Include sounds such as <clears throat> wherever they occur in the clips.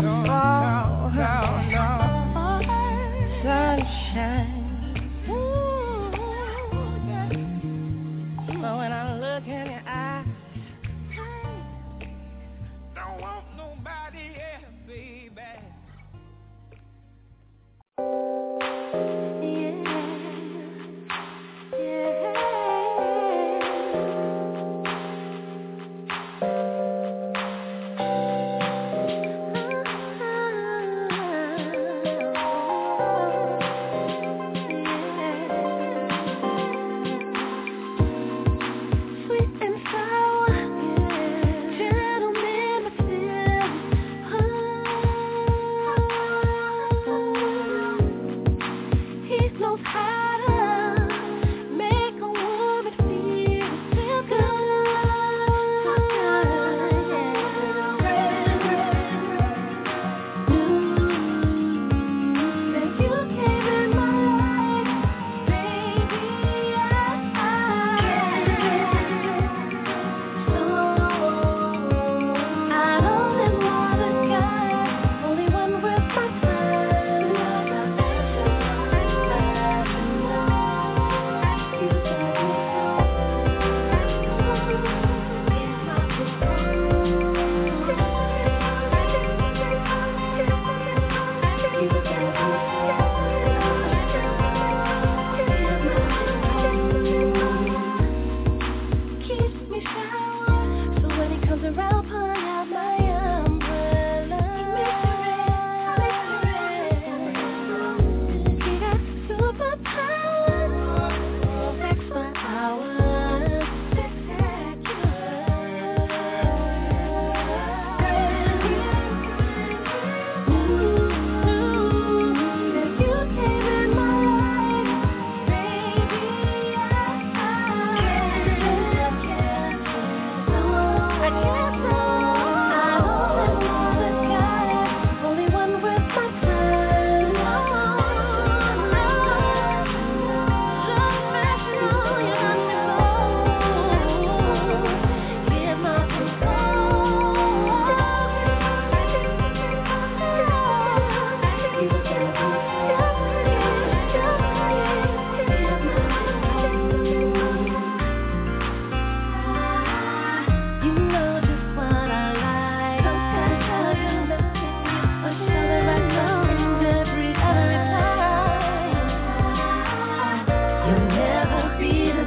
No, no, no,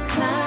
cloud.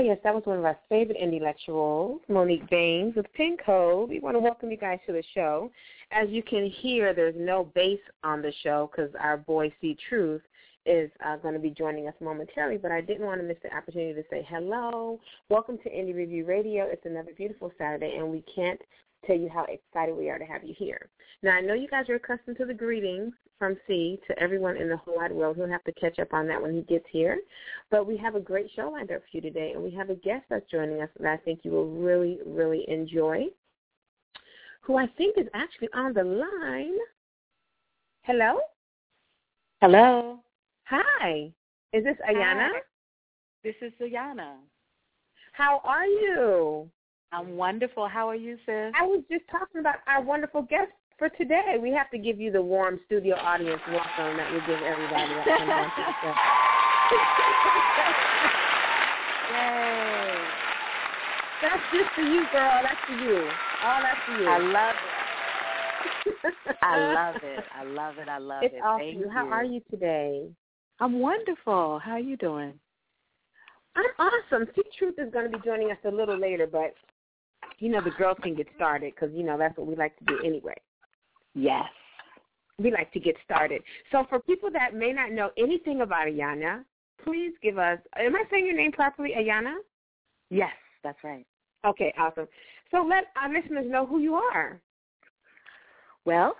Yes, that was one of our favorite indie intellectuals, Monique Baines with Pin Code. We want to welcome you guys to the show. As you can hear, there's no bass on the show because our boy C Truth is uh, going to be joining us momentarily, but I didn't want to miss the opportunity to say hello. Welcome to Indie Review Radio. It's another beautiful Saturday, and we can't tell you how excited we are to have you here. Now, I know you guys are accustomed to the greetings from C to everyone in the whole wide world. He'll have to catch up on that when he gets here. But we have a great show lined up for you today, and we have a guest that's joining us that I think you will really, really enjoy, who I think is actually on the line. Hello? Hello. Hi. Is this Ayanna? Hi. This is Ayanna. How are you? I'm wonderful. How are you, sis? I was just talking about our wonderful guest for today. We have to give you the warm studio audience welcome that we give everybody that comes on to the show. Yay. That's just for you, girl. That's for you. All that's for you. I love it. <laughs> I love it. I love it. I love it's it. all Thank you. How are you today? I'm wonderful. How are you doing? I'm awesome. C Truth is going to be joining us a little later, but you know the girls can get started because you know that's what we like to do anyway. Yes. We like to get started. So for people that may not know anything about Ayanna, please give us. Am I saying your name properly, Ayanna? Yes, that's right. Okay, awesome. So let our listeners know who you are. Well,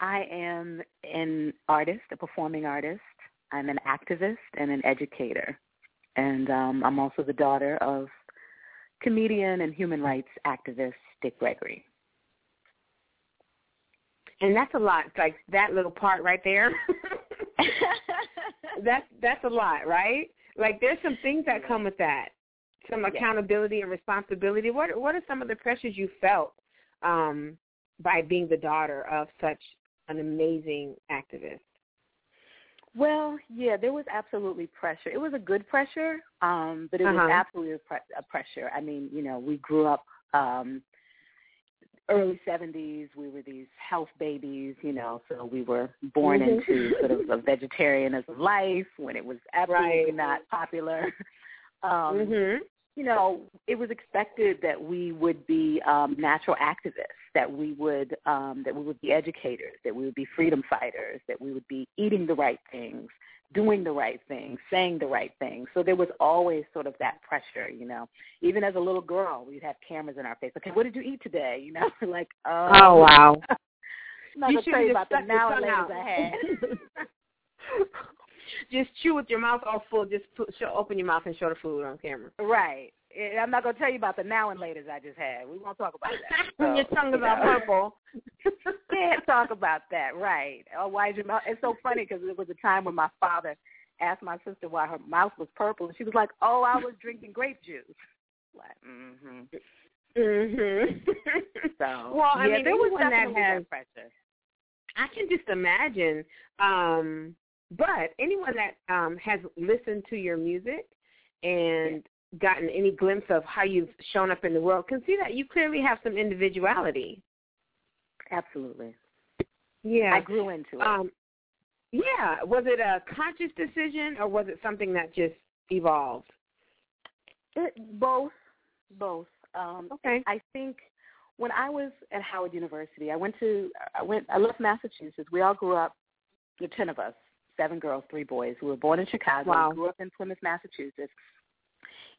I am an artist, a performing artist. I'm an activist and an educator. And um, I'm also the daughter of comedian and human rights activist Dick Gregory. And that's a lot. Like that little part right there. <laughs> that's that's a lot, right? Like there's some things that come with that. Some accountability and responsibility. What what are some of the pressures you felt um, by being the daughter of such an amazing activist? Well, yeah, there was absolutely pressure. It was a good pressure, um, but it was Uh-huh. absolutely a, pre- a pressure. I mean, you know, we grew up um early 70s. We were these health babies, you know, so we were born Mhm. into sort of a vegetarianism life when it was absolutely Right. not popular. <laughs> Um, mhm. You know, it was expected that we would be um, natural activists, that we would um, that we would be educators, that we would be freedom fighters, that we would be eating the right things, doing the right things, saying the right things. So there was always sort of that pressure, you know. Even as a little girl, we'd have cameras in our face. Okay, what did you eat today? You know, <laughs> like um, Oh wow. <laughs> I'm not You gonna tell should've you about the just stuck your now and tongue laters out. I had. <laughs> just chew with your mouth all full. Just put, show, open your mouth and show the food on camera. Right. I'm not gonna tell you about the now and laters I just had. We won't talk about that. <laughs> when your So, tongue is you all know. purple. <laughs> Can't talk about that, right? Oh, why is your mouth? It's so funny because it was a time when my father asked my sister why her mouth was purple, and she was like, "Oh, I was drinking grape juice." Like, mm-hmm. Mhm. So, <laughs> well, I yeah, mean, there was that has, pressure. I can just imagine. Um, but anyone that um has listened to your music and gotten any glimpse of how you've shown up in the world can see that you clearly have some individuality. Absolutely. Yeah. I grew into it. Um, yeah. Was it a conscious decision or was it something that just evolved? It, both, both. Um, Okay. I think when I was at Howard University, I went to I went I left Massachusetts. We all grew up, the ten of us, seven girls, three boys. We were born in Chicago. Wow. Grew up in Plymouth, Massachusetts,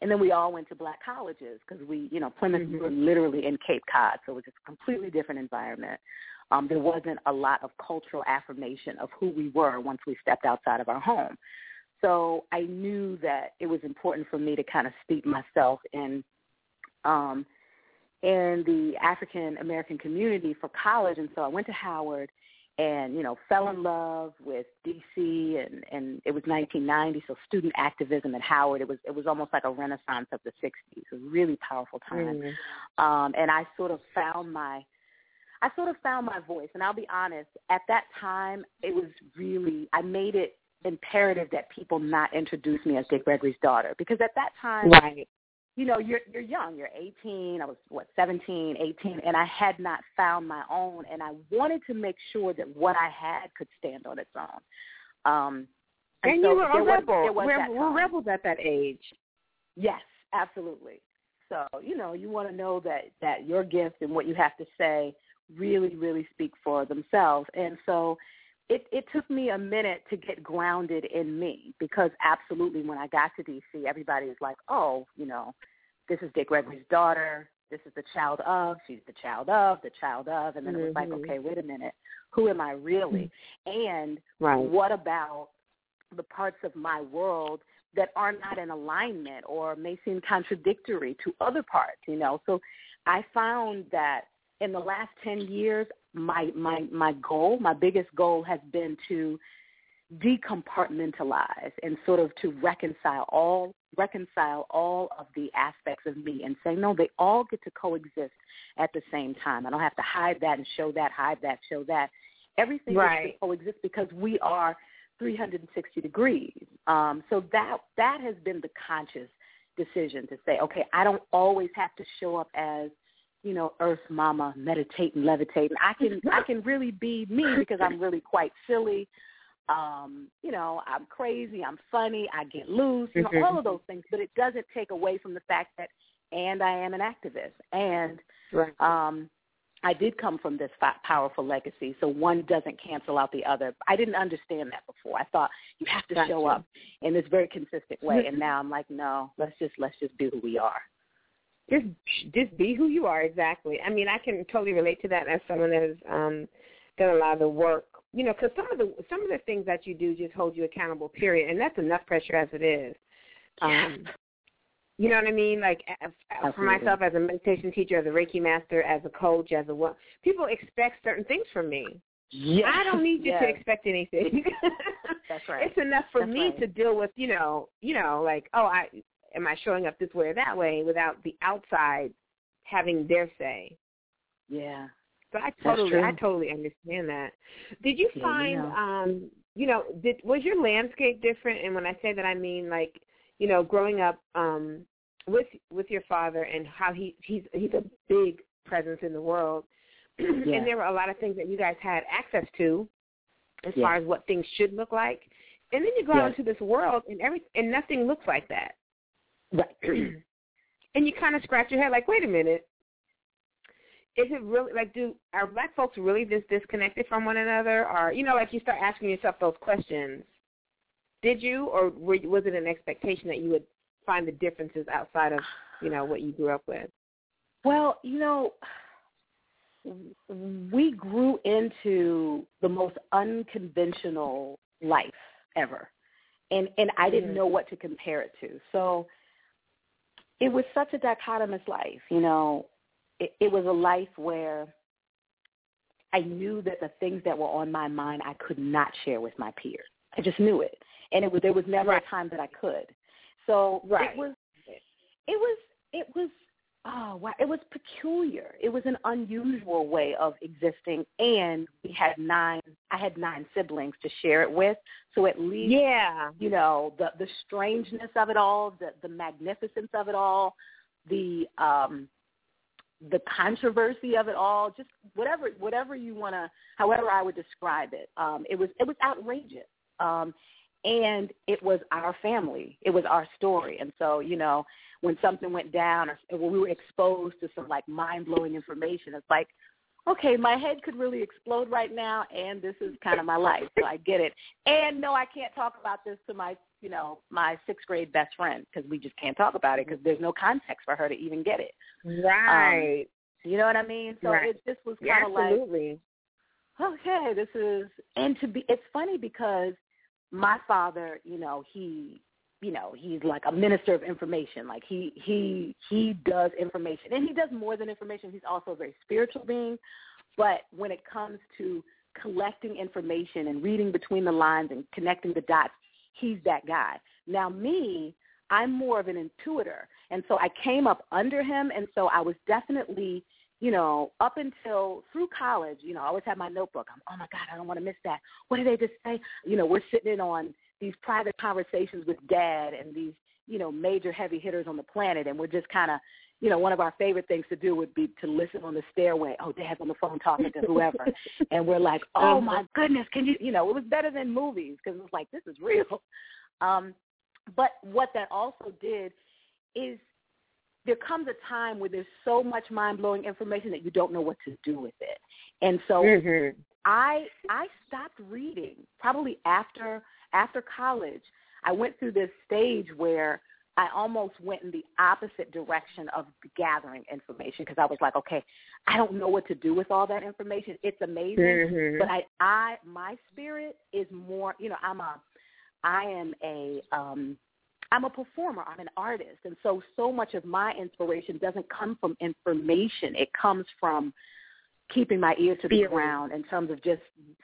and then we all went to black colleges because we, you know, Plymouth Mhm. we were literally in Cape Cod, so it was just a completely different environment. Um, there wasn't a lot of cultural affirmation of who we were once we stepped outside of our home. So I knew that it was important for me to kind of steep myself in um, in the African American community for college, and so I went to Howard, and you know fell in love with DC, and and it was 1990, so student activism at Howard. It was it was almost like a renaissance of the 60s. It was a really powerful time, Mm. um, and I sort of found my I sort of found my voice. And I'll be honest, at that time, it was really, I made it imperative that people not introduce me as Dick Gregory's daughter. Because at that time, Right. You know, you're you're young. You're 18. I was what 17, 18, and I had not found my own. And I wanted to make sure that what I had could stand on its own. Um, And so you were a rebel. there was we're, we're rebels at that age. Yes, Absolutely. So, you know, you want to know that that your gift and what you have to say really, really speak for themselves. And so it, it took me a minute to get grounded in me because absolutely when I got to DC, everybody was like, oh, you know, this is Dick Gregory's daughter. This is the child of. She's the child of, the child of. And then mm-hmm. it was like, Mm-hmm. okay, wait a minute. Who am I really? And Right. what about the parts of my world that are not in alignment or may seem contradictory to other parts, you know? So I found that in the last 10 years, my, my, my goal, my biggest goal has been to decompartmentalize and sort of to reconcile all reconcile all of the aspects of me and say no they all get to coexist at the same time. I don't have to hide that and show that hide that show that. Everything gets Right. to coexist because we are 360 degrees. Um so that that has been the conscious decision to say okay i don't always have to show up as you know, Earth Mama, meditate meditating, levitating. I can I can really be me because I'm really quite silly. Um, you know, I'm crazy, I'm funny, I get loose, you know, Mhm. all of those things. But it doesn't take away from the fact that and I am an activist. And Right. um I did come from this powerful legacy, so one doesn't cancel out the other. I didn't understand that before. I thought you have to show up in this very consistent way, and now I'm like, no, let's just let's just be who we are. Just just be who you are exactly. I mean i can totally relate to that as someone that has um done a lot of the work you know because some of the some of the things that you do just hold you accountable period and that's enough pressure as it is. Um you know what i mean? Like uh, for myself as a meditation teacher as a reiki master as a coach as a what people expect certain things from me. Yeah, i don't need you to expect anything. That's <laughs> right. it's enough for That's me right. to deal with you know you know like oh i am i showing up this way or that way without the outside having their say? Yeah. so i totally i totally understand that. Did you Yeah, find um you know did was your landscape different? And when i say that i mean like you know growing up um with with your father and how he he's he's a big presence in the world. <clears throat> Yeah. and there were a lot of things that you guys had access to as far as what things should look like. And then you go out into this world and every and nothing looks like that Right. <clears throat> and you kind of scratch your head like wait a minute is it really like do are black folks really this disconnected from one another or you know like you start asking yourself those questions did you or were, was it an expectation that you would find the differences outside of you know what you grew up with Well, you know, we grew into the most unconventional life ever. And and I didn't Mhm. know what to compare it to. So it was such a dichotomous life, you know. It, it was a life where I knew that the things that were on my mind I could not share with my peers. I just knew it. And it was there was never Right. a time that I could. So Right. it was it was it was oh wow. It was peculiar. It was an unusual way of existing and we had nine i had nine siblings to share it with. So at least yeah. you know the the strangeness of it all the the magnificence of it all the um the controversy of it all just whatever whatever you want to however i would describe it um it was it was outrageous. Um and it was our family. It was our story. And so you know when something went down or when we were exposed to some like mind blowing information. It's like okay my head could really explode right now and this is kind of my life so i get it. And no i can't talk about this to my you know my sixth grade best friend because we just can't talk about it because there's no context for her to even get it. Right. Um, you know what i mean? So Right. it just was kind of like absolutely. Okay, this is and to be it's funny because my father, you know, he you know, he's like a minister of information. Like he he he does information. And he does more than information. He's also a very spiritual being. But when it comes to collecting information and reading between the lines and connecting the dots, he's that guy. Now me, I'm more of an intuitor. And so I came up under him and so I was definitely you know, up until through college, you know, I always had my notebook. I'm, oh my God, I don't want to miss that. What did they just say? You know, we're sitting in on these private conversations with dad and these, you know, major heavy hitters on the planet, and we're just kind of, you know, one of our favorite things to do would be to listen on the stairway. Oh, dad's on the phone talking to whoever, <laughs> and we're like, oh my goodness, can you, you know, it was better than movies because it was like this is real. <laughs> Um, but what that also did is there comes a time where there's so much mind blowing information that you don't know what to do with it. And so mm-hmm. I I stopped reading probably after after college. I went through this stage where I almost went in the opposite direction of gathering information because I was like, okay, I don't know what to do with all that information. It's amazing, mm-hmm. but I, I, my spirit is more, you know, I'm a, I am a, um, I'm a performer. I'm an artist, and so so much of my inspiration doesn't come from information. It comes from keeping my ear to the ground in terms of just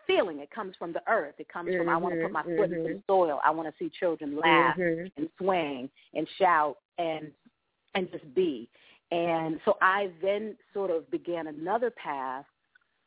feeling. It comes from the earth. It comes mm-hmm, from I want to put my foot mm-hmm. into the soil. I want to see children laugh mm-hmm. and swing and shout and and just be. And so I then sort of began another path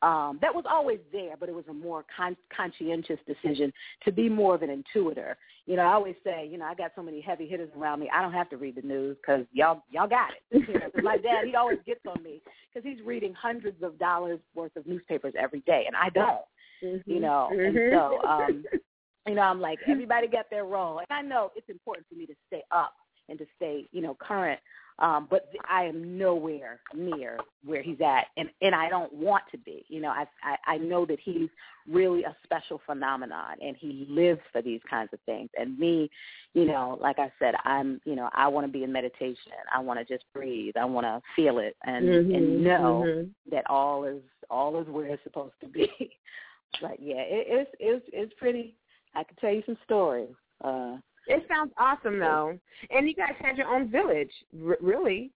um, that was always there, but it was a more con- conscientious decision to be more of an intuitor. You know, I always say, you know, I got so many heavy hitters around me. I don't have to read the news because y'all y'all got it. <laughs> You know, my dad, he always gets on me because he's reading hundreds of dollars worth of newspapers every day, and I don't. Mm-hmm. You know, and Mhm. so um, <laughs> you know, I'm like everybody got their role, and I know it's important for me to stay up and to stay, you know, current. Um, but th- I am nowhere near where he's at, and and I don't want to be. You know, I I, I know that he's really a special phenomenon, and he lives for these kinds of things. And me, you know, like I said, I'm, you know, I want to be in meditation. I want to just breathe. I want to feel it and Mhm, and know mhm. that all is all is where it's supposed to be. <laughs> but yeah, it, it's it's it's pretty. I can tell you some stories. Uh, It sounds awesome though, and you guys had your own village, r- really.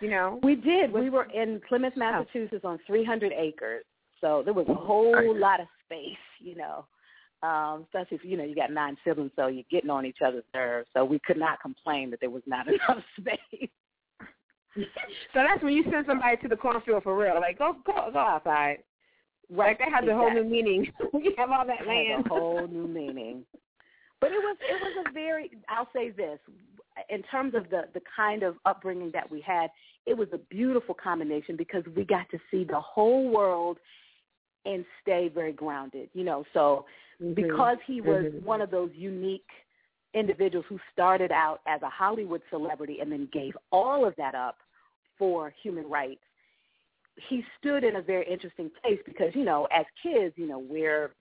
You know, We did. We were in Plymouth, Massachusetts on 300 acres. So there was a whole lot of space, you know, um, especially if, you know, you got nine siblings, so you're getting on each other's nerves. So we could not complain that there was not <laughs> enough space. <laughs> so that's when you send somebody to the cornfield for real. Like, go go go outside. Like that has a whole new meaning. <laughs> we have all that land. has a whole new meaning. But it was it was a very I'll say this in terms of the the kind of upbringing that we had, it was a beautiful combination because we got to see the whole world and stay very grounded. You know, so Mhm. because he was Mhm. one of those unique individuals who started out as a Hollywood celebrity and then gave all of that up for human rights. He stood in a very interesting place because, you know, as kids, you know, we're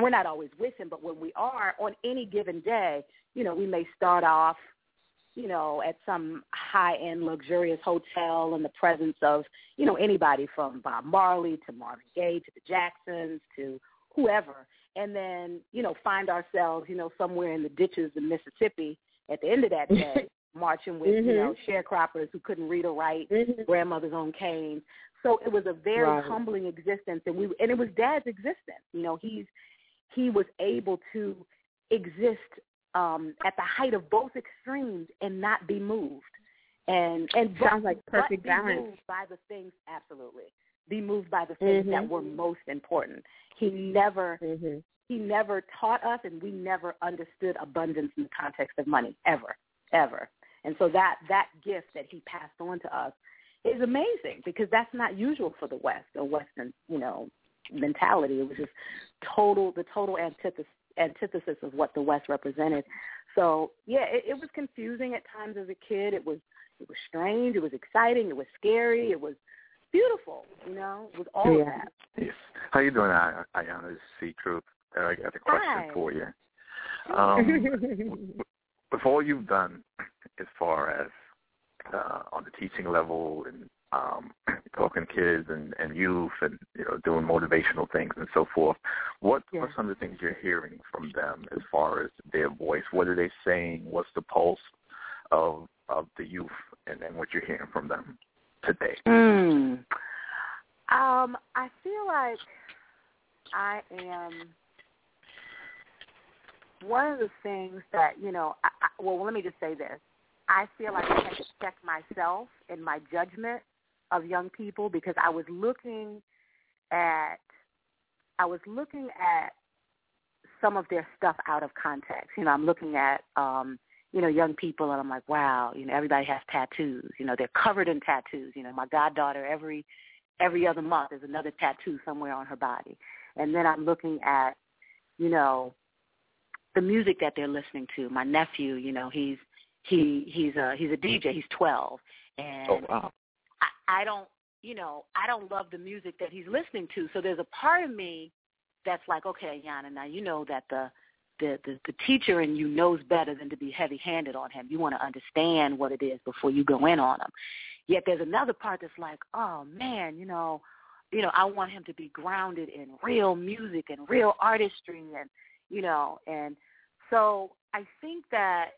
we're not always with him, but when we are on any given day, you know, we may start off, you know, at some high end luxurious hotel in the presence of, you know, anybody from Bob Marley to Marvin Gaye to the Jacksons to whoever and then you know find ourselves you know somewhere in the ditches of Mississippi at the end of that day <laughs> marching with you Mhm. know sharecroppers who couldn't read or write Mhm. grandmothers on canes so it was a very Right. humbling existence and we and it was dad's existence you know he's he was able to exist um at the height of both extremes and not be moved and and Sounds like perfect be balance. moved by the things absolutely be moved by the things that Mhm. were most important he never Mhm. he never taught us and we never understood abundance in the context of money ever ever and so that that gift that he passed on to us is amazing because that's not usual for the west or western you know mentality it was just total the total antithesis antithesis of what the west represented so yeah it, it was confusing at times as a kid it was it was strange it was exciting it was scary it was beautiful you know it was all of Yeah. that Yes. How you doing, I- Ayanna? This is C Truth. Uh, I got a question Hi. for you. Um, <laughs> with all you've done as far as uh, on the teaching level and um, <clears throat> talking to kids and, and youth and you know doing motivational things and so forth, what Yeah. are some of the things you're hearing from them as far as their voice? What are they saying? What's the pulse of of the youth and, and what you're hearing from them today? Mm. Um, I feel like I am one of the things that you know. I, I, well, let me just say this: I feel like I have to check myself in my judgment of young people because I was looking at I was looking at some of their stuff out of context. You know, I'm looking at um, you know, young people and I'm like, wow, you know, everybody has tattoos. You know, they're covered in tattoos. You know, my goddaughter every every other month there's another tattoo somewhere on her body. And then I'm looking at, you know, the music that they're listening to. My nephew, you know, he's he he's a he's a DJ. He's 12, and oh wow. I, don't, you know, I don't love the music that he's listening to. So there's a part of me that's like, okay, Yana, now you know that the the, the the teacher in you knows better than to be heavy-handed on him. You want to understand what it is before you go in on him. Yet there's another part that's like, oh man, you know, you know, I want him to be grounded in real music and real artistry and you know, and so I think that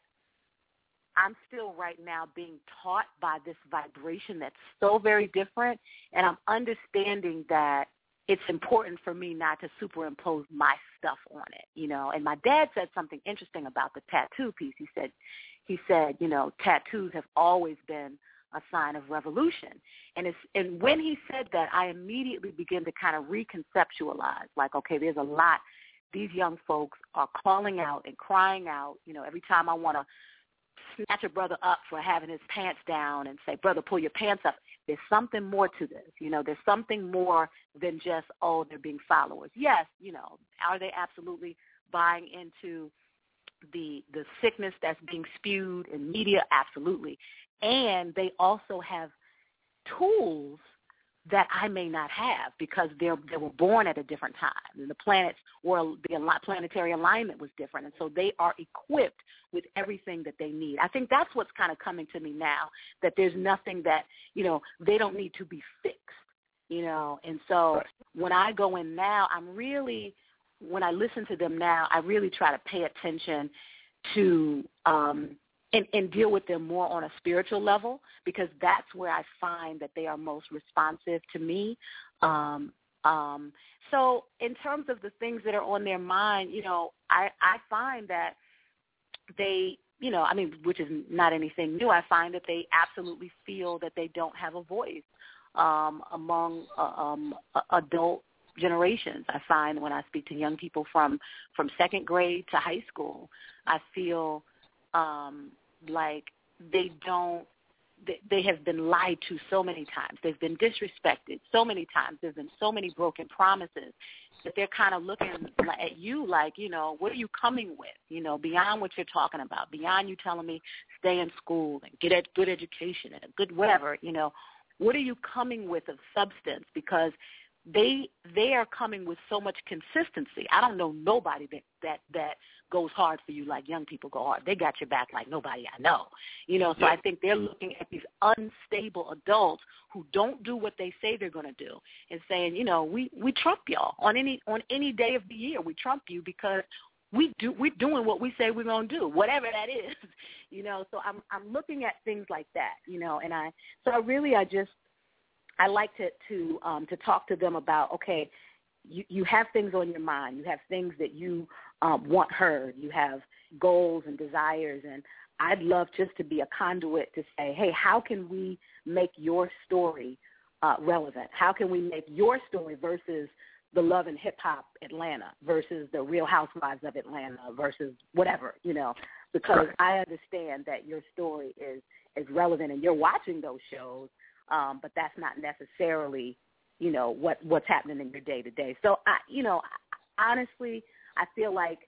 I'm still right now being taught by this vibration that's so very different and I'm understanding that it's important for me not to superimpose my stuff on it, you know. And my dad said something interesting about the tattoo piece. He said he said, you know, tattoos have always been a sign of revolution. And it's and when he said that, I immediately began to kind of reconceptualize, like, okay, there's a lot these young folks are calling out and crying out. You know, every time I want to snatch a brother up for having his pants down and say, brother, pull your pants up. There's something more to this. You know, there's something more than just, oh, they're being followers. Yes, you know, are they absolutely buying into the the sickness that's being spewed in media? Absolutely. And they also have tools that I may not have because they they were born at a different time and the planets were the planetary alignment was different and so they are equipped with everything that they need. I think that's what's kind of coming to me now that there's nothing that you know they don't need to be fixed, you know. And so when I go in now, I'm really when I listen to them now, I really try to pay attention to um and, and deal with them more on a spiritual level because that's where I find that they are most responsive to me. Um, um, so in terms of the things that are on their mind, you know, I, I find that they, you know, I mean, which is not anything new. I find that they absolutely feel that they don't have a voice um, among uh, um, adult generations. I find when I speak to young people from from second grade to high school, I feel um, like they don't they, they have been lied to so many times. They've been disrespected so many times. There's been so many broken promises that they're kind of looking at you like, you know, what are you coming with? You know, beyond what you're talking about, beyond you telling me stay in school and get a good education and a good whatever, you know, what are you coming with of substance? Because they they are coming with so much consistency. I don't know nobody that that that goes hard for you like young people go hard. They got your back like nobody I know. You know, so I think they're looking at these unstable adults who don't do what they say they're going to do and saying, you know, we we trump y'all on any on any day of the year. We trump you because we do we're doing what we say we're going to do, whatever that is. <laughs> You know, so I'm I'm looking at things like that, you know, and I so I really I just I like to to um to talk to them about okay, you you have things on your mind, you have things that you um, want heard. You have goals and desires, and I'd love just to be a conduit to say, hey, how can we make your story uh, relevant? How can we make your story versus the Love and Hip Hop Atlanta versus the Real Housewives of Atlanta versus whatever, you know, because right. I understand that your story is is relevant and you're watching those shows, um, but that's not necessarily, you know, what what's happening in your day to day. So I, you know, honestly, I feel like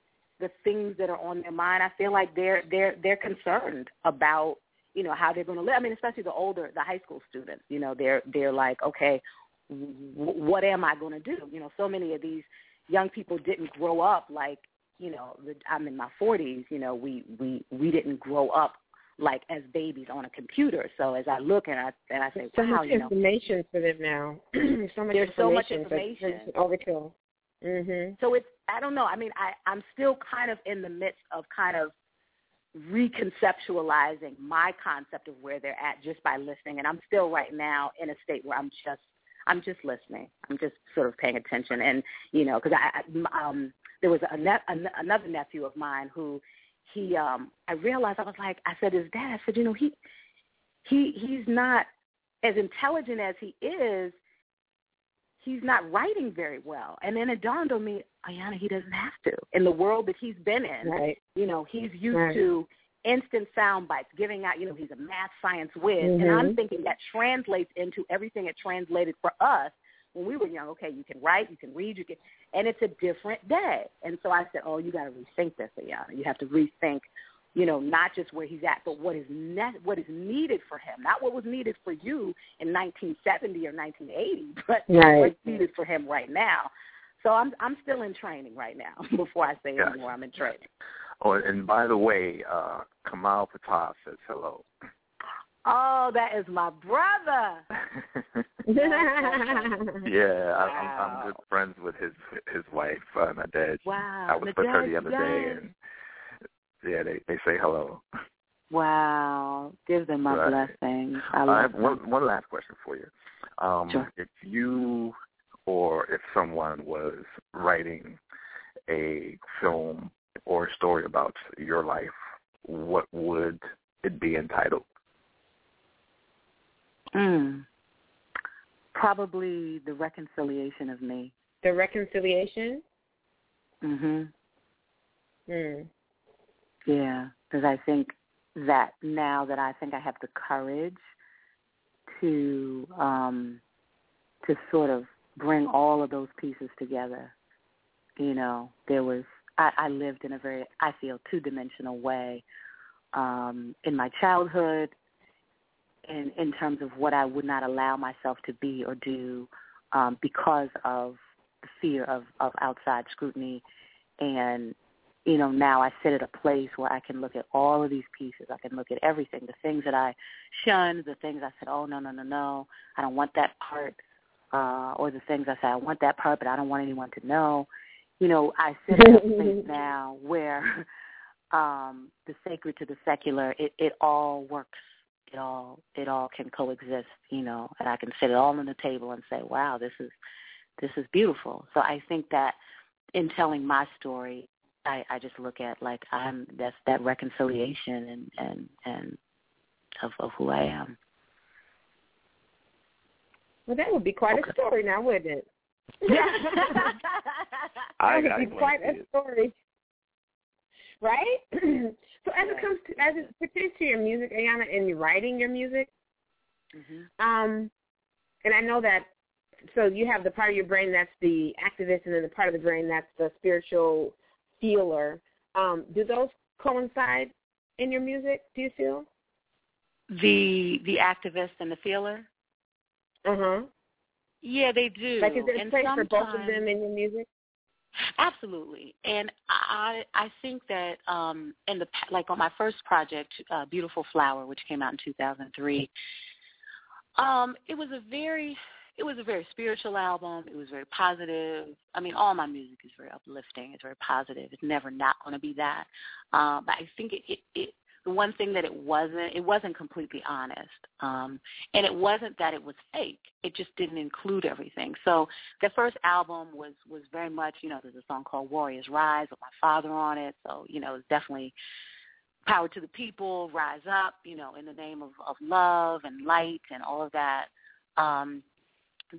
the things that are on their mind, I feel like they're they're they're concerned about you know how they're going to live. I mean, especially the older, the high school students. You know, they're they're like, okay, w- what am I going to do? You know, so many of these young people didn't grow up like you know. I'm in my 40s. You know, we we we didn't grow up like as babies on a computer. So as I look and I and I say, so wow, much you know, information for them now. <clears throat> so much there's so much information. Overkill. Mm-hmm. So it's I don't know. I mean, I I'm still kind of in the midst of kind of reconceptualizing my concept of where they're at just by listening, and I'm still right now in a state where I'm just I'm just listening. I'm just sort of paying attention, and you know, because I, I um there was a, ne- a another nephew of mine who he um I realized I was like I said his dad I said you know he he he's not as intelligent as he is he's not writing very well. And then it dawned on me, Ayanna, he doesn't have to. In the world that he's been in, right. you know, he's used right. to instant sound bites, giving out, you know, he's a math science whiz. Mm-hmm. And I'm thinking that translates into everything it translated for us when we were young. Okay, you can write, you can read, you can, and it's a different day. And so I said, oh, you got to rethink this, Ayanna. You have to rethink you know, not just where he's at, but what is ne- what is needed for him, not what was needed for you in 1970 or 1980, <laughs> but right. what's needed for him right now. So I'm I'm still in training right now. <laughs> Before I say Gotcha. anymore, I'm in training. Oh, and by the way, uh, Kamal Patah says hello. Oh, that is my brother. <laughs> yeah, I, I'm, Wow. I'm good friends with his his wife, uh, dad. Wow. I was with her the other day, and yeah, they they say hello. Wow. Give them my Right. blessings. I I love have them. one one last question for you. Um, Sure. If you or if someone was writing a film or a story about your life, what would it be entitled? Mm. Probably the reconciliation of me. the reconciliation. Mhm. Mm. Yeah, because I think that now that I think I have the courage to um to sort of bring all of those pieces together. You know, there was I, I lived in a very I feel two dimensional way um in my childhood in in terms of what I would not allow myself to be or do um because of the fear of of outside scrutiny and you know, now I sit at a place where I can look at all of these pieces. I can look at everything, the things that I shunned, the things I said, oh, no, no, no, no, I don't want that part, uh, or the things I said, I want that part, but I don't want anyone to know. You know, I sit at a <laughs> place now where <laughs> um, the sacred to the secular, it, it all works. It all it all can coexist, you know, and I can sit it all on the table and say, wow, this is this is beautiful. So I think that in telling my story, I, I just look at like I'm that's that reconciliation and and and of, of who I am. Well, that would be quite Okay. a story now, wouldn't it? <laughs> <laughs> I that gotta would be quite a story, right? <clears throat> so as it comes to as it pertains to your music, Ayanna, and you writing your music, hmm um, and I know that. So you have the part of your brain that's the activist, and then the part of the brain that's the spiritual feeler. Um, do those coincide in your music? Do you feel? The the activist and the feeler. Uh huh. Yeah, they do. Like, is there a place for both of them in your music? Absolutely, and I I think that um in the like on my first project, uh, Beautiful Flower, which came out in 2003, um, it was a very it was a very spiritual album. It was very positive. I mean, all my music is very uplifting. It's very positive. It's never not going to be that. Um, but I think it, it, it the one thing that it wasn't it wasn't completely honest um and it wasn't that it was fake. It just didn't include everything. So the first album was was very much you know there's a song called warriors rise with my father on it. So you know it's definitely power to the people rise up you know in the name of of love and light and all of that. Um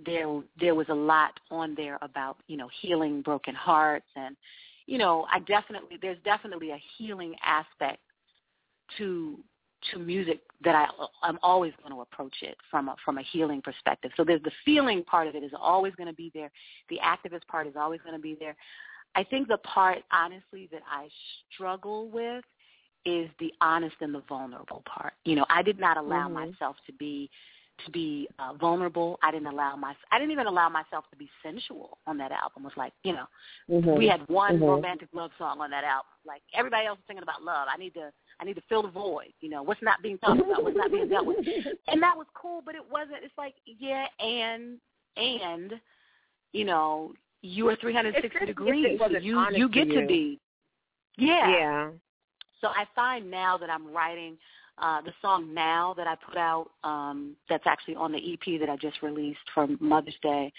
there there was a lot on there about you know healing broken hearts and you know i definitely there's definitely a healing aspect to to music that I I'm always going to approach it from a from a healing perspective. So there's the feeling part of it is always going to be there. The activist part is always going to be there. I think the part honestly that I struggle with is the honest and the vulnerable part. You know, I did not allow Mhm. myself to be to be uh, vulnerable. I didn't allow my I didn't even allow myself to be sensual on that album. It was like, you know, Mm-hmm. we had one Mhm. romantic love song on that album. Like everybody else is singing about love. I need to I need to fill the void. You know, what's not being talked about, what's not being dealt with. <laughs> And that was cool, but it wasn't it's like, yeah, and and you know, you are three hundred and sixty Especially if it degrees. wasn't You you to get you. to be Yeah. Yeah. So I find now that I'm writing uh, the song now that I put out, um, that's actually on the EP that I just released for Mother's Day,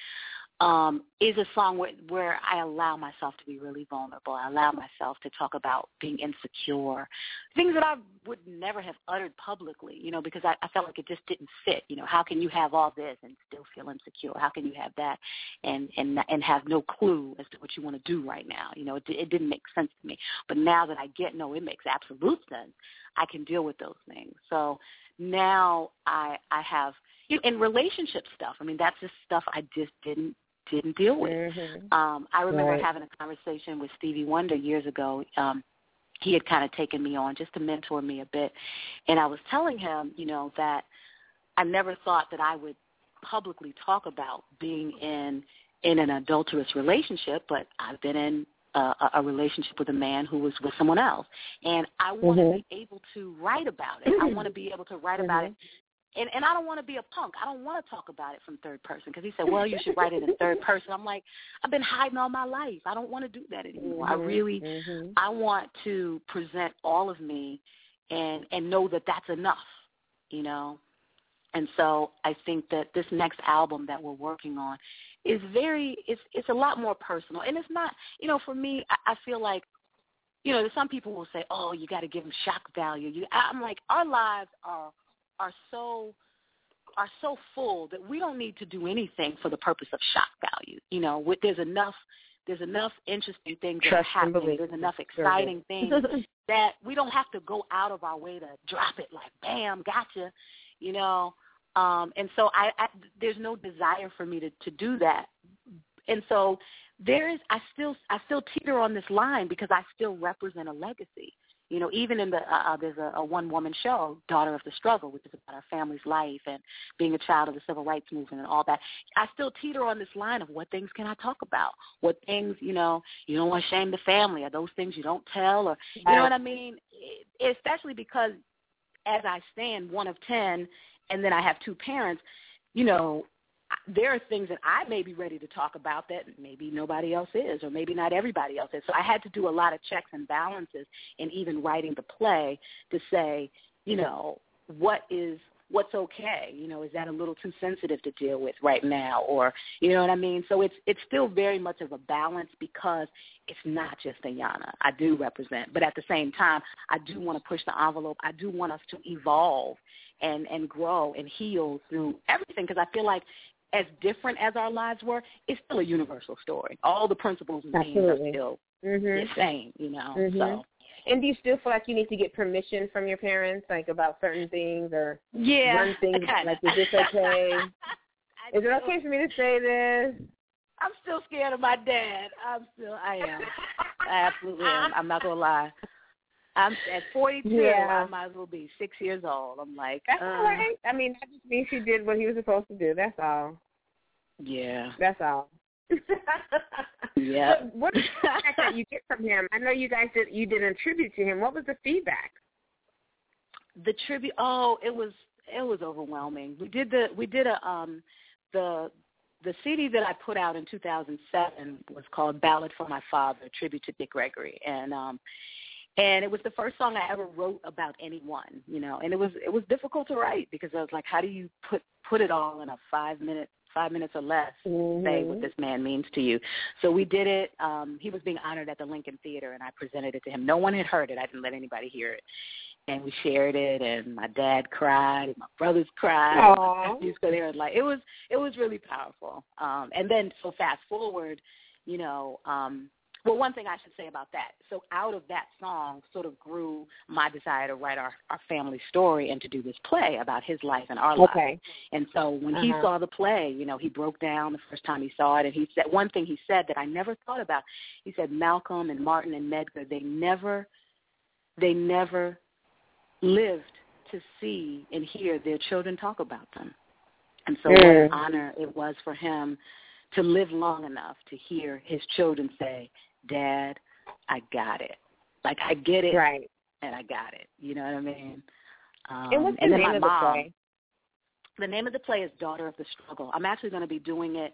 um, is a song where, where I allow myself to be really vulnerable. I allow myself to talk about being insecure, things that I would never have uttered publicly, you know, because I, I felt like it just didn't fit. You know, how can you have all this and still feel insecure? How can you have that and and and have no clue as to what you want to do right now? You know, it, it didn't make sense to me. But now that I get, no, it makes absolute sense. I can deal with those things. So now I I have you know, in relationship stuff. I mean, that's just stuff I just didn't didn't deal with. Mhm. Um, I remember Right. having a conversation with Stevie Wonder years ago. Um, he had kind of taken me on just to mentor me a bit. And I was telling him, you know, that I never thought that I would publicly talk about being in in an adulterous relationship, but I've been in a, a relationship with a man who was with someone else, and I want Mhm. to be able to write about it. I want to be able to write about it, and and I don't want to be a punk. I don't want to talk about it from third person because he said, well, you should write it in third person. I'm like, I've been hiding all my life. I don't want to do that anymore. I Mhm, really, mhm. I want to present all of me, and and know that that's enough, you know. And so I think that this next album that we're working on is very it's it's a lot more personal and it's not you know for me I, I feel like you know some people will say oh you got to give them shock value you I'm like our lives are are so are so full that we don't need to do anything for the purpose of shock value. You know with, there's enough there's enough interesting things that are Trust and happening. There's enough exciting things <laughs> that we don't have to go out of our way to drop it like bam gotcha you know? Um and so I, I there's no desire for me to to do that. And so there is i still i still teeter on this line because i still represent a legacy you know even in the uh, uh, there's a, a one woman show daughter of the struggle which is about our family's life and being a child of the civil rights movement and all that. I still teeter on this line of what things can i talk about? What things you know you don't want to shame the family or those things you don't tell or you know what i mean? Especially because as i stand one of ten and then i have two parents you know there are things that I may be ready to talk about that maybe nobody else is, or maybe not everybody else is. So I had to do a lot of checks and balances in even writing the play to say, you know, what is what's okay? You know, is that a little too sensitive to deal with right now, or you know what I mean? So it's it's still very much of a balance because it's not just Ayanna. I do represent, but at the same time, I do want to push the envelope. I do want us to evolve and and grow and heal through everything because I feel like as different as our lives were, it's still a universal story. All the principles and themes are still Mhm. the same, you know. Mhm. So And do you still feel like you need to get permission from your parents, like about certain things, or yeah, run things like, is this <laughs> okay? Is it okay for me to say this? I'm still scared of my dad. I'm still, I am. I absolutely am. I'm not gonna lie. I'm at 42. Yeah. I might as well be six years old. I'm like, That's uh, all right. I mean, that just means he did what he was supposed to do. That's all. Yeah. That's all. Yeah. <laughs> What, what is the feedback that you get from him? I know you guys did you did a tribute to him. What was the feedback? the tribute oh it was it was overwhelming we did the we did a um the the cd that i put out in 2007 was called ballad for my father tribute to dick gregory and um and it was the first song i ever wrote about anyone you know and it was it was difficult to write because i was like how do you put put it all in a five minute five minutes or less say Mm-hmm. what this man means to you. So we did it. Um, he was being honored at the Lincoln Theater, and I presented it to him. No one had heard it. I didn't let anybody hear it. And we shared it, and my dad cried, and my brothers cried, and my Aw. <laughs> nephews were. Like it was, it was really powerful. Um, and then so fast forward, you know, um, well, one thing I should say about that. So out of that song sort of grew my desire to write our, our family story and to do this play about his life and our lives. Okay. And so when he Uh-huh. saw the play, you know, he broke down the first time he saw it, and he said one thing he said that I never thought about. He said Malcolm and Martin and Medgar, they never, they never lived to see and hear their children talk about them. And so what an Mm. honor it was for him to live long enough to hear his children say, Dad, I got it. Like I get it Right. and I got it. You know what I mean? Um, and what's the and then name my of the mom, play? the name of the play is Daughter of the Struggle. I'm actually going to be doing it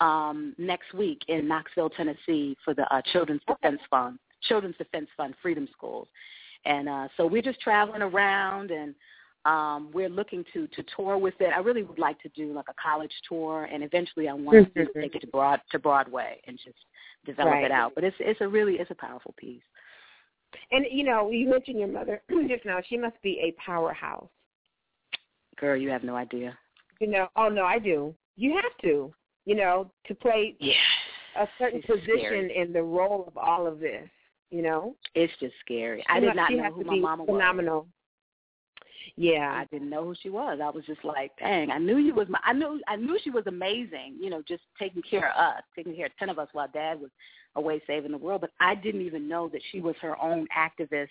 um, next week in Knoxville, Tennessee, for the uh, Children's Defense Fund, Children's Defense Fund Freedom Schools, and uh, so we're just traveling around and. Um, we're looking to to tour with it. I really would like to do like a college tour, and eventually I want to Mhm. take it to broad to Broadway and just develop Right. it out. But it's it's a really it's a powerful piece. And you know, you mentioned your mother <clears throat> just now. She must be a powerhouse. Girl, you have no idea. You know, oh no, I do. You have to. You know, to play Yeah, a certain It's position scary. in the role of all of this. You know, it's just scary. I did must- not know who my mama was. phenomenal. Yeah. I didn't know who she was. I was just like, dang, I knew you was my I knew I knew she was amazing, you know, just taking care of us, taking care of ten of us while dad was away saving the world, but I didn't even know that she was her own activist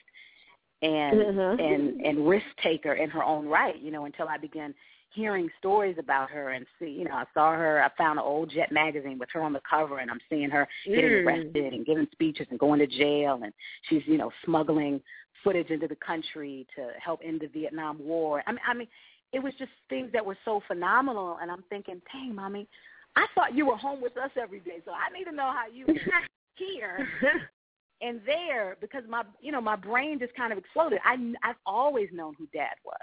and Mhm. and and risk taker in her own right, you know, until I began hearing stories about her and see, you know, I saw her, I found an old Jet magazine with her on the cover and I'm seeing her getting Mm. arrested and giving speeches and going to jail and she's, you know, smuggling footage into the country to help end the Vietnam War. I mean, I mean, it was just things that were so phenomenal and I'm thinking, dang, mommy, I thought you were home with us every day, so I need to know how you <laughs> here <laughs> and there because my you know my brain just kind of exploded. I I've always known who dad was,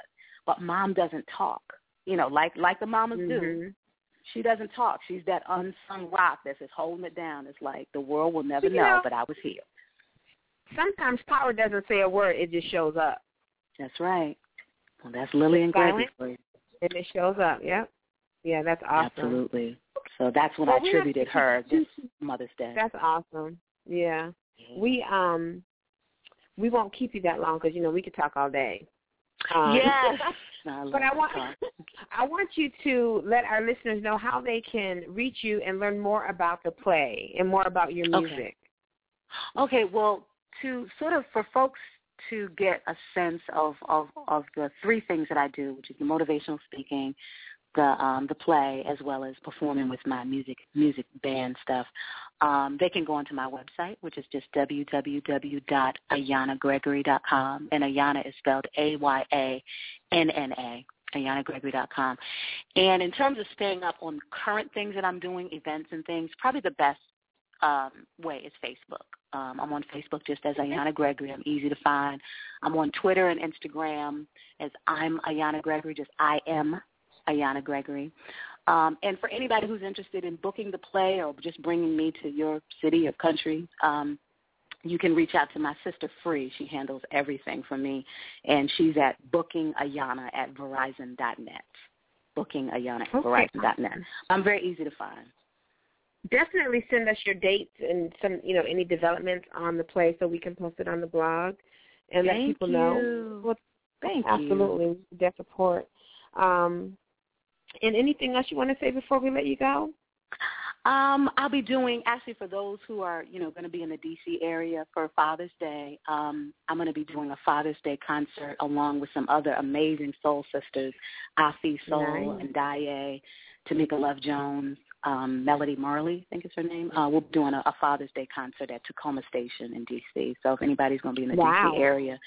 but mom doesn't talk. You know, like like the mamas do. Mhm. She doesn't talk. She's that unsung rock that's just holding it down. It's like the world will never You know, know- but I was here. Sometimes power doesn't say a word; it just shows up, That's right. Well, that's Lily and Silent? For you. and it shows up. Yep. Yeah, that's awesome. Absolutely. So that's when Well, I have to attributed her this <laughs> Mother's Day. That's awesome. Yeah. We um we won't keep you that long because you know we could talk all day. Um, Yes. <laughs> I but I want. <laughs> I want you to let our listeners know how they can reach you and learn more about the play and more about your music. Okay. Okay, well, to sort of for folks to get a sense of of of the three things that I do, which is the motivational speaking, the um the play, as well as performing with my music music band stuff, um, they can go onto my website, which is just www.ayannagregory.com, and Ayanna is spelled A Y A N N A. AyannaGregory.com. And in terms of staying up on current things that I'm doing, events and things, probably the best um, way is Facebook. Um, I'm on Facebook just as Ayanna Gregory. I'm easy to find. I'm on Twitter and Instagram as I'm Ayanna Gregory, just I am Ayanna Gregory. Um, and for anybody who's interested in booking the play or just bringing me to your city or country, um, you can reach out to my sister Free. She handles everything for me, and she's at bookingayanna at verizon dot verizon.net. Bookingayanna at Okay. verizon.net. I'm very easy to find. Definitely send us your dates and some you know any developments on the play so we can post it on the blog and let Thank people know. you. Well, Thank you. absolutely, deaf support. Um, and anything else you want to say before we let you go? Um, I'll be doing actually for those who are, you know, going to be in the DC area for Father's Day. Um, I'm going to be doing a Father's Day concert along with some other amazing soul sisters, Afi Soul Nice. and Daye, Tamika Love Jones, um, Melody Marley, I think is her name. Uh, we'll be doing a, a Father's Day concert at Takoma Station in DC. So if anybody's going to be in the Wow. DC area,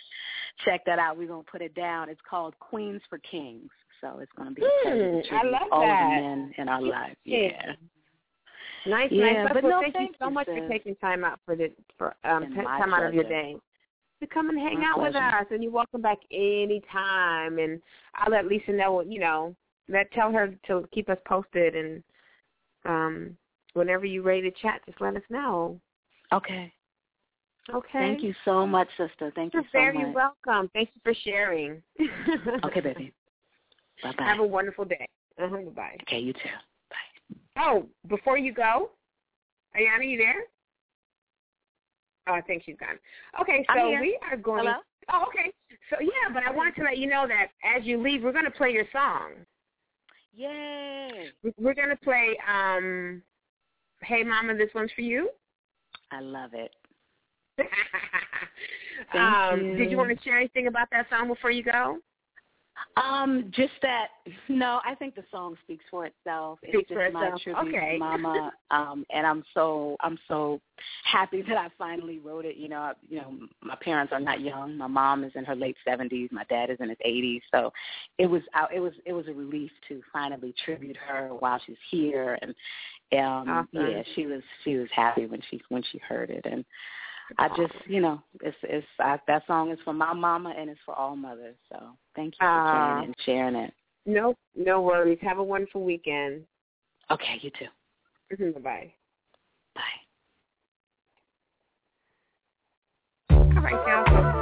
check that out. We're going to put it down. It's called Queens for Kings. So it's going to be a pleasure Hmm, I love all that. of the men in our lives. Yeah. Nice, Yeah, nice. but well, no, thank, you so you, much for taking time out for the for um t- time out of your day to come and hang My out with us. And you're welcome back anytime. And I'll let Lisa know. You know, let tell her to keep us posted. And um, whenever you're ready to chat, just let us know. Okay. Okay. Thank you so much, sister. Thank You're you so very welcome. Thank you for sharing. Okay, baby. Bye bye. Have a wonderful day. Uh-huh, bye. Okay, you too. Bye. Oh, before you go, Ayanna, you there? Oh, I think she's gone. Okay, so we are going. Hello? Oh, okay. So yeah, but I wanted to let you know that as you leave, we're going to play your song. Yay! We- We're going to play um, "Hey Mama, This One's for You." I love it. <laughs> um, you. Did you want to share anything about that song before you go? Um, just that. No, I think the song speaks for itself. It's just for my itself. tribute Okay. to Mama. Um, and I'm so I'm so happy that I finally wrote it. You know, I, you know, my parents are not young. My mom is in her late 70s. My dad is in his 80s. So it was it was it was a relief to finally tribute her while she's here. And um, Awesome. yeah, she was she was happy when she when she heard it. And I just, you know, it's it's I, that song is for my mama and it's for all mothers. So thank you for ah. playing and sharing it. No, no worries. Have a wonderful weekend. Okay, you too. Mm-hmm, bye bye. Bye. All right, y'all.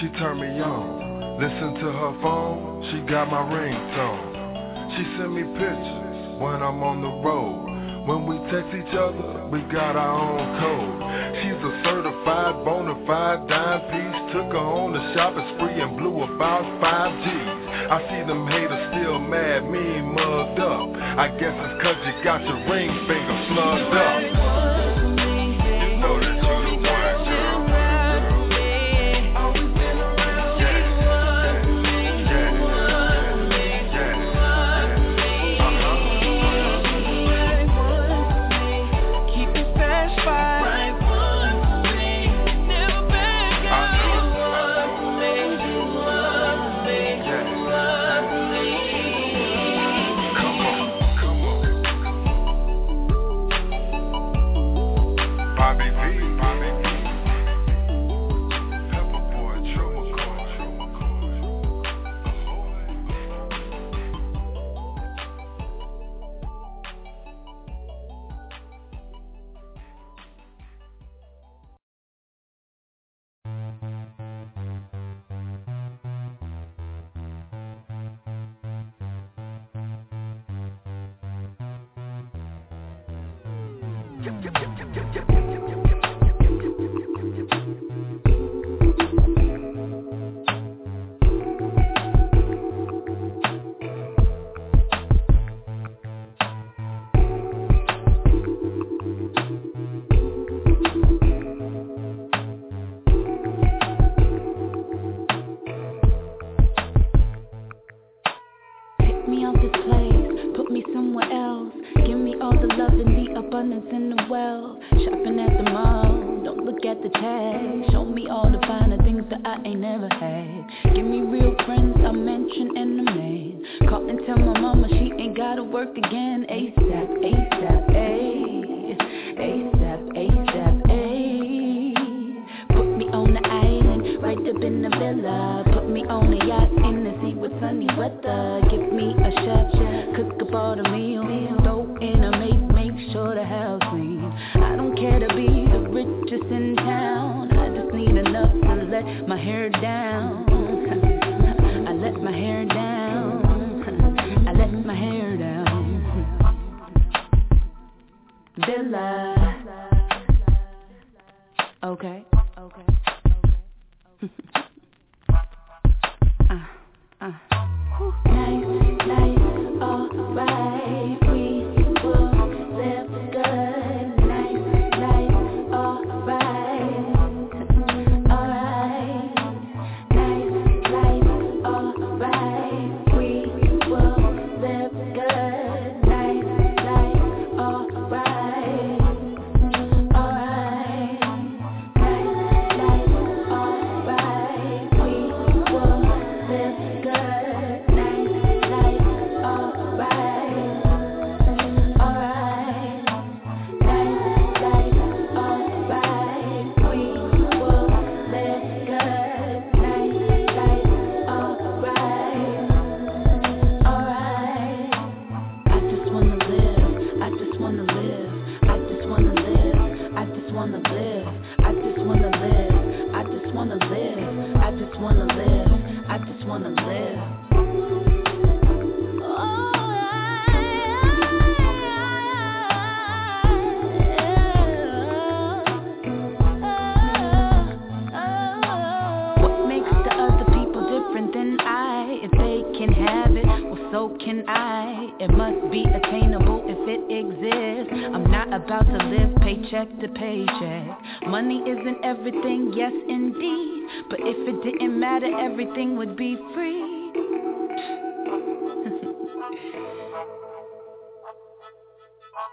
she turned me on. Listen to her phone, she got my ringtone. She sent me pictures when I'm on the road. When we text each other, we got our own code. She's a certified, bona fide dime piece. Took her on the shopping spree and blew about five G's. I see them haters still mad, mean mugged up. I guess it's cause you got your ring finger slugged up.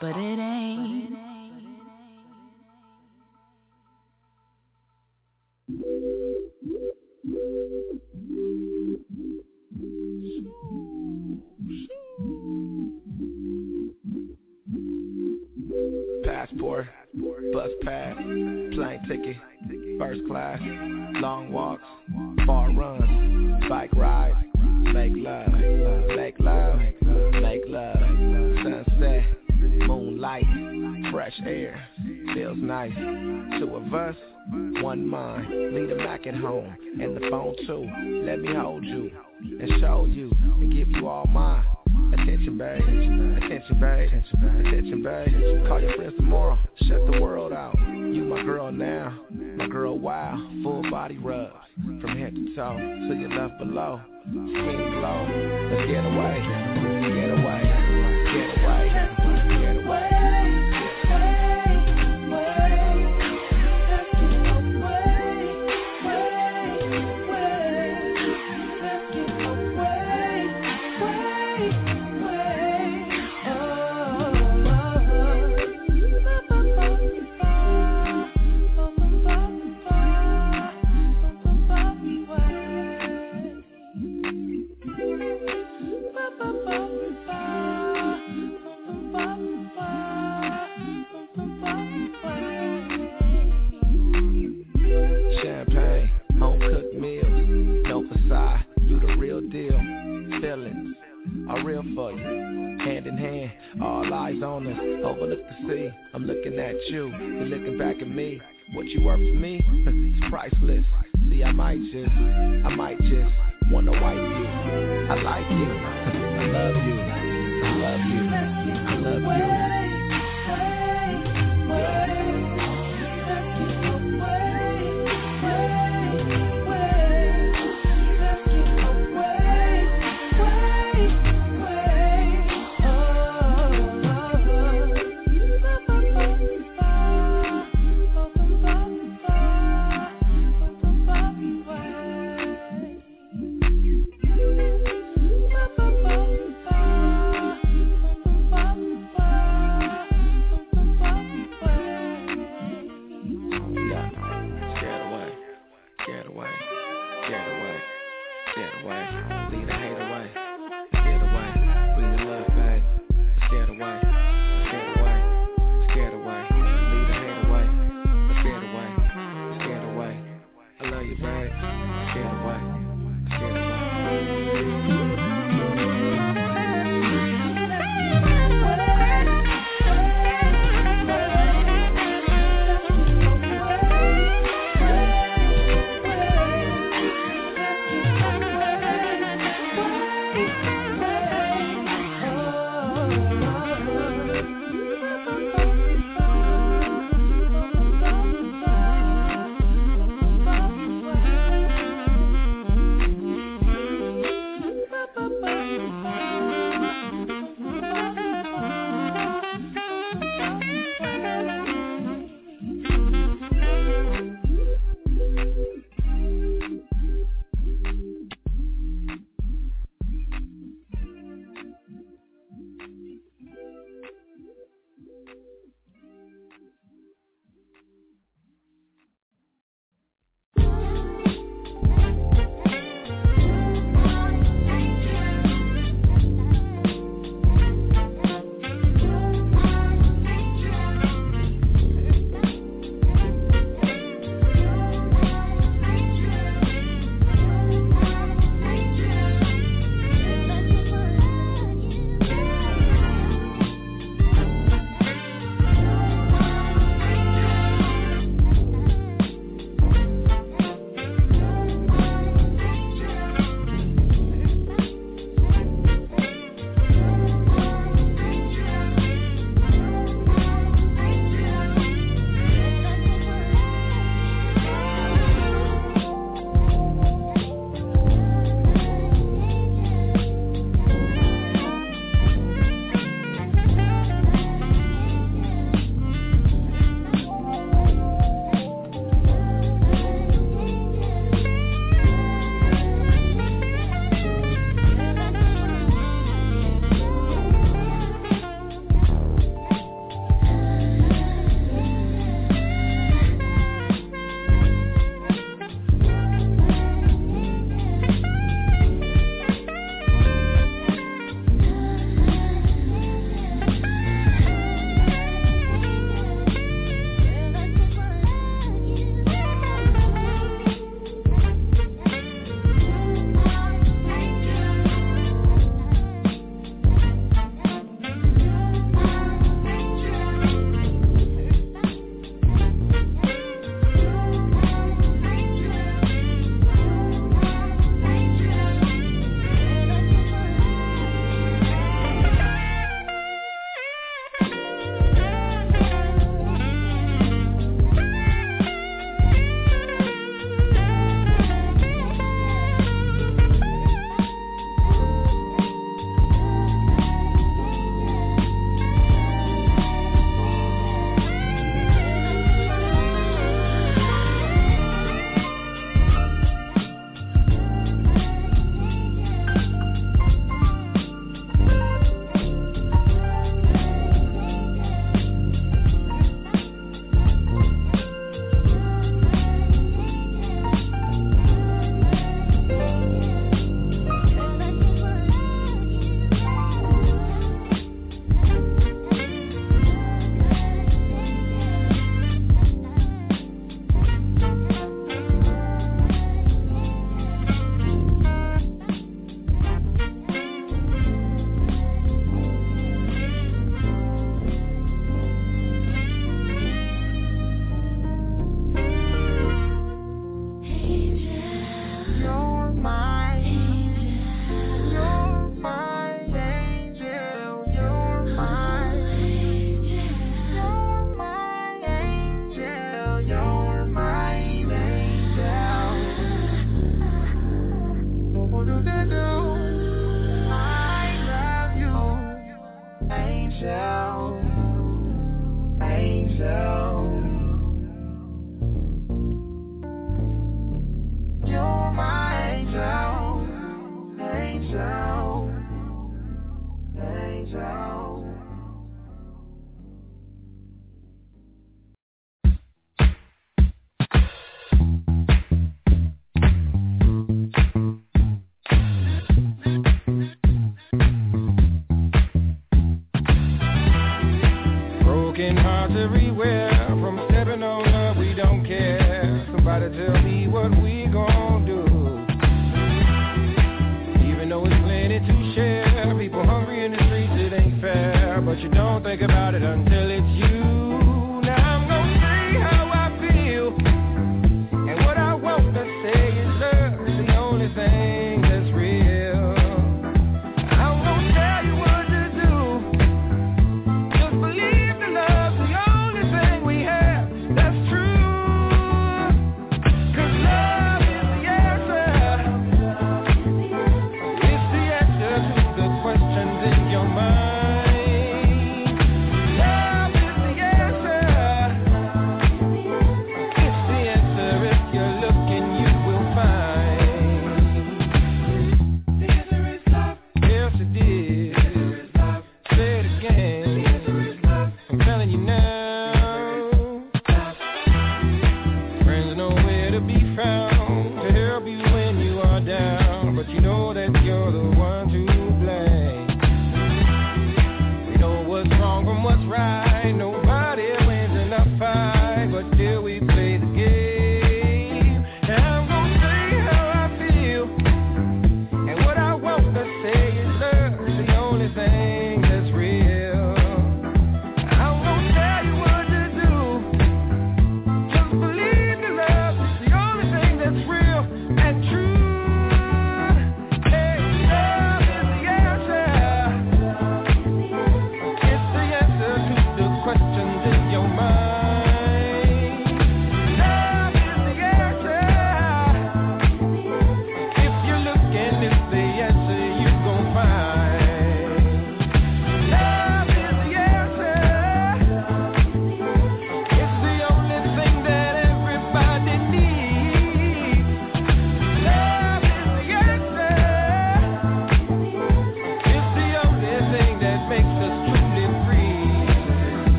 But it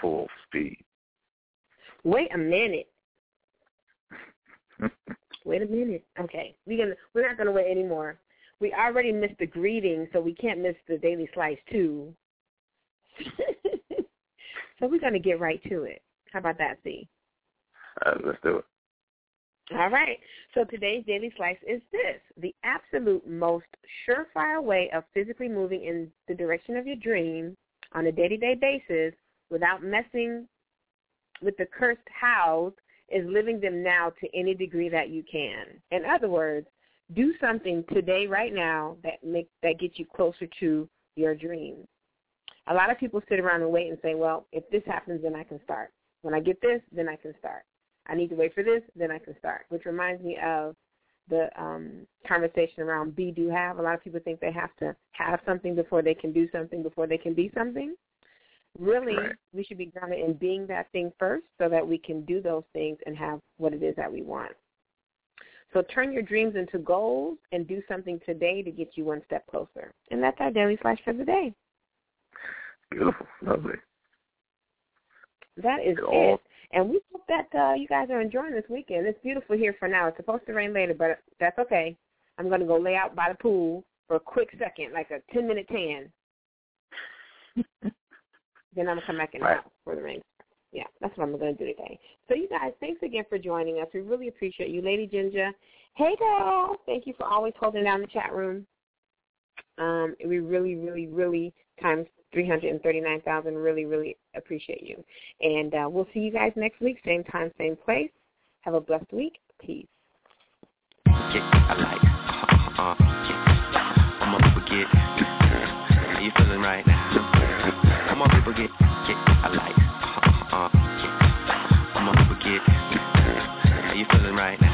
full speed. Wait a minute. <laughs> wait a minute. Okay, we gonna we're not gonna wait anymore. We already missed the greeting, so we can't miss the daily slice too. <laughs> so we're gonna get right to it. How about that, C? Uh, let's do it. All right. So today's daily slice is this: the absolute most surefire way of physically moving in the direction of your dream on a day-to-day basis without messing with the cursed house is living them now to any degree that you can. In other words, do something today, right now, that make that gets you closer to your dreams. A lot of people sit around and wait and say, "Well, if this happens, then I can start. When I get this, then I can start. I need to wait for this, then I can start." Which reminds me of the um, conversation around be, do, have. A lot of people think they have to have something before they can do something, before they can be something. Really, Right. we should be grounded in being that thing first so that we can do those things and have what it is that we want. So turn your dreams into goals and do something today to get you one step closer. And that's our daily flash for the day. Beautiful, lovely. That is It all- it. And we hope that uh, you guys are enjoying this weekend. It's beautiful here for now. It's supposed to rain later, but that's okay. I'm going to go lay out by the pool for a quick second, like a 10-minute tan. <laughs> then I'm going to come back in the Right. for the rain. Yeah, that's what I'm going to do today. So you guys, thanks again for joining us. We really appreciate you. Lady Ginger, hey girl, thank you for always holding down the chat room. Um, we really, really, really times 339,000 really, really appreciate you. And uh, we'll see you guys next week, same time, same place. Have a blessed week. Peace. I like. Uh, yeah. <laughs> All my people get. Get. I like. Uh, yeah. All my people get. Are you feeling right? Can't,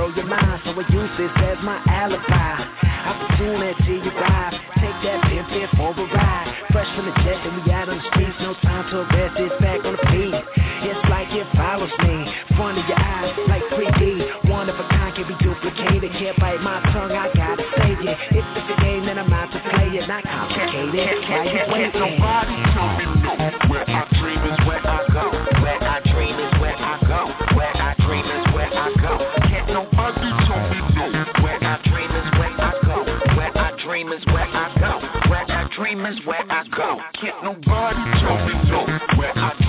blow your mind. So I use this as my alibi. Opportunity you arrive. Take that pin pin for a ride. Fresh from the jet, and we out on the streets. No time to rest, it's back on the beat. It's like it follows me. Front of your eyes, like 3D. One of a kind can be duplicated. Can't bite my tongue, I gotta say it. It's just a game that I'm out to play it. Not complicated. Why you waiting? Nobody tell me no. Where dream is dream is where I go. Where I dream is where I go. Can't nobody tell me no. Where I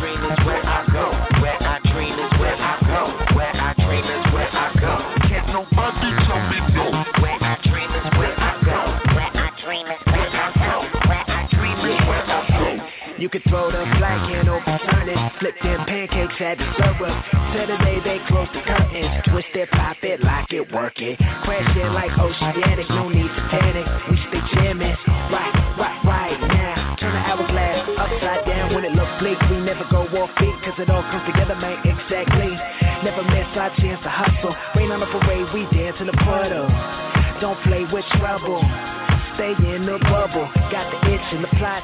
could throw the flag can overturn it. Flip them pancakes at the server. Saturday they close the curtains. Twist it, pop it, lock it, work it. Crash it like oceanic, no need to panic. We stay jamming. Right, right, right now. Turn the hourglass upside down when it looks bleak. We never go off beat, cause it all comes together, man, exactly. Never miss our chance to hustle. Rain on the parade, we dance in the puddle. Don't play with trouble. The plot.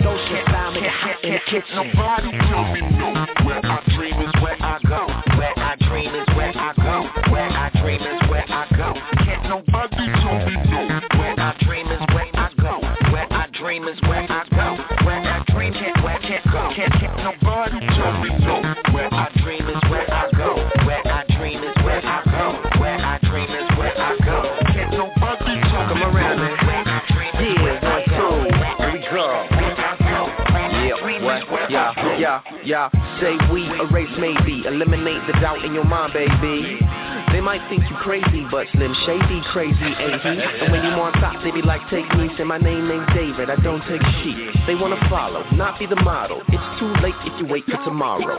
Scotia style, make in the kitchen. Nobody tell me no. Where I dream is where I go. Where I dream is where I go. Where I dream is where I go. Can't nobody tell me no. Where I dream is where I go. Where I dream is where I go. Where I dream can't where can't go. Can't can't nobody Yeah, yeah. Say we erase maybe, eliminate the doubt in your mind, baby. They might think you crazy, but Slim Shady crazy, ain't he? And when you on top, they be like, take me, say my name ain't David, I don't take sheep. They wanna follow, not be the model. It's too late if you wait for tomorrow.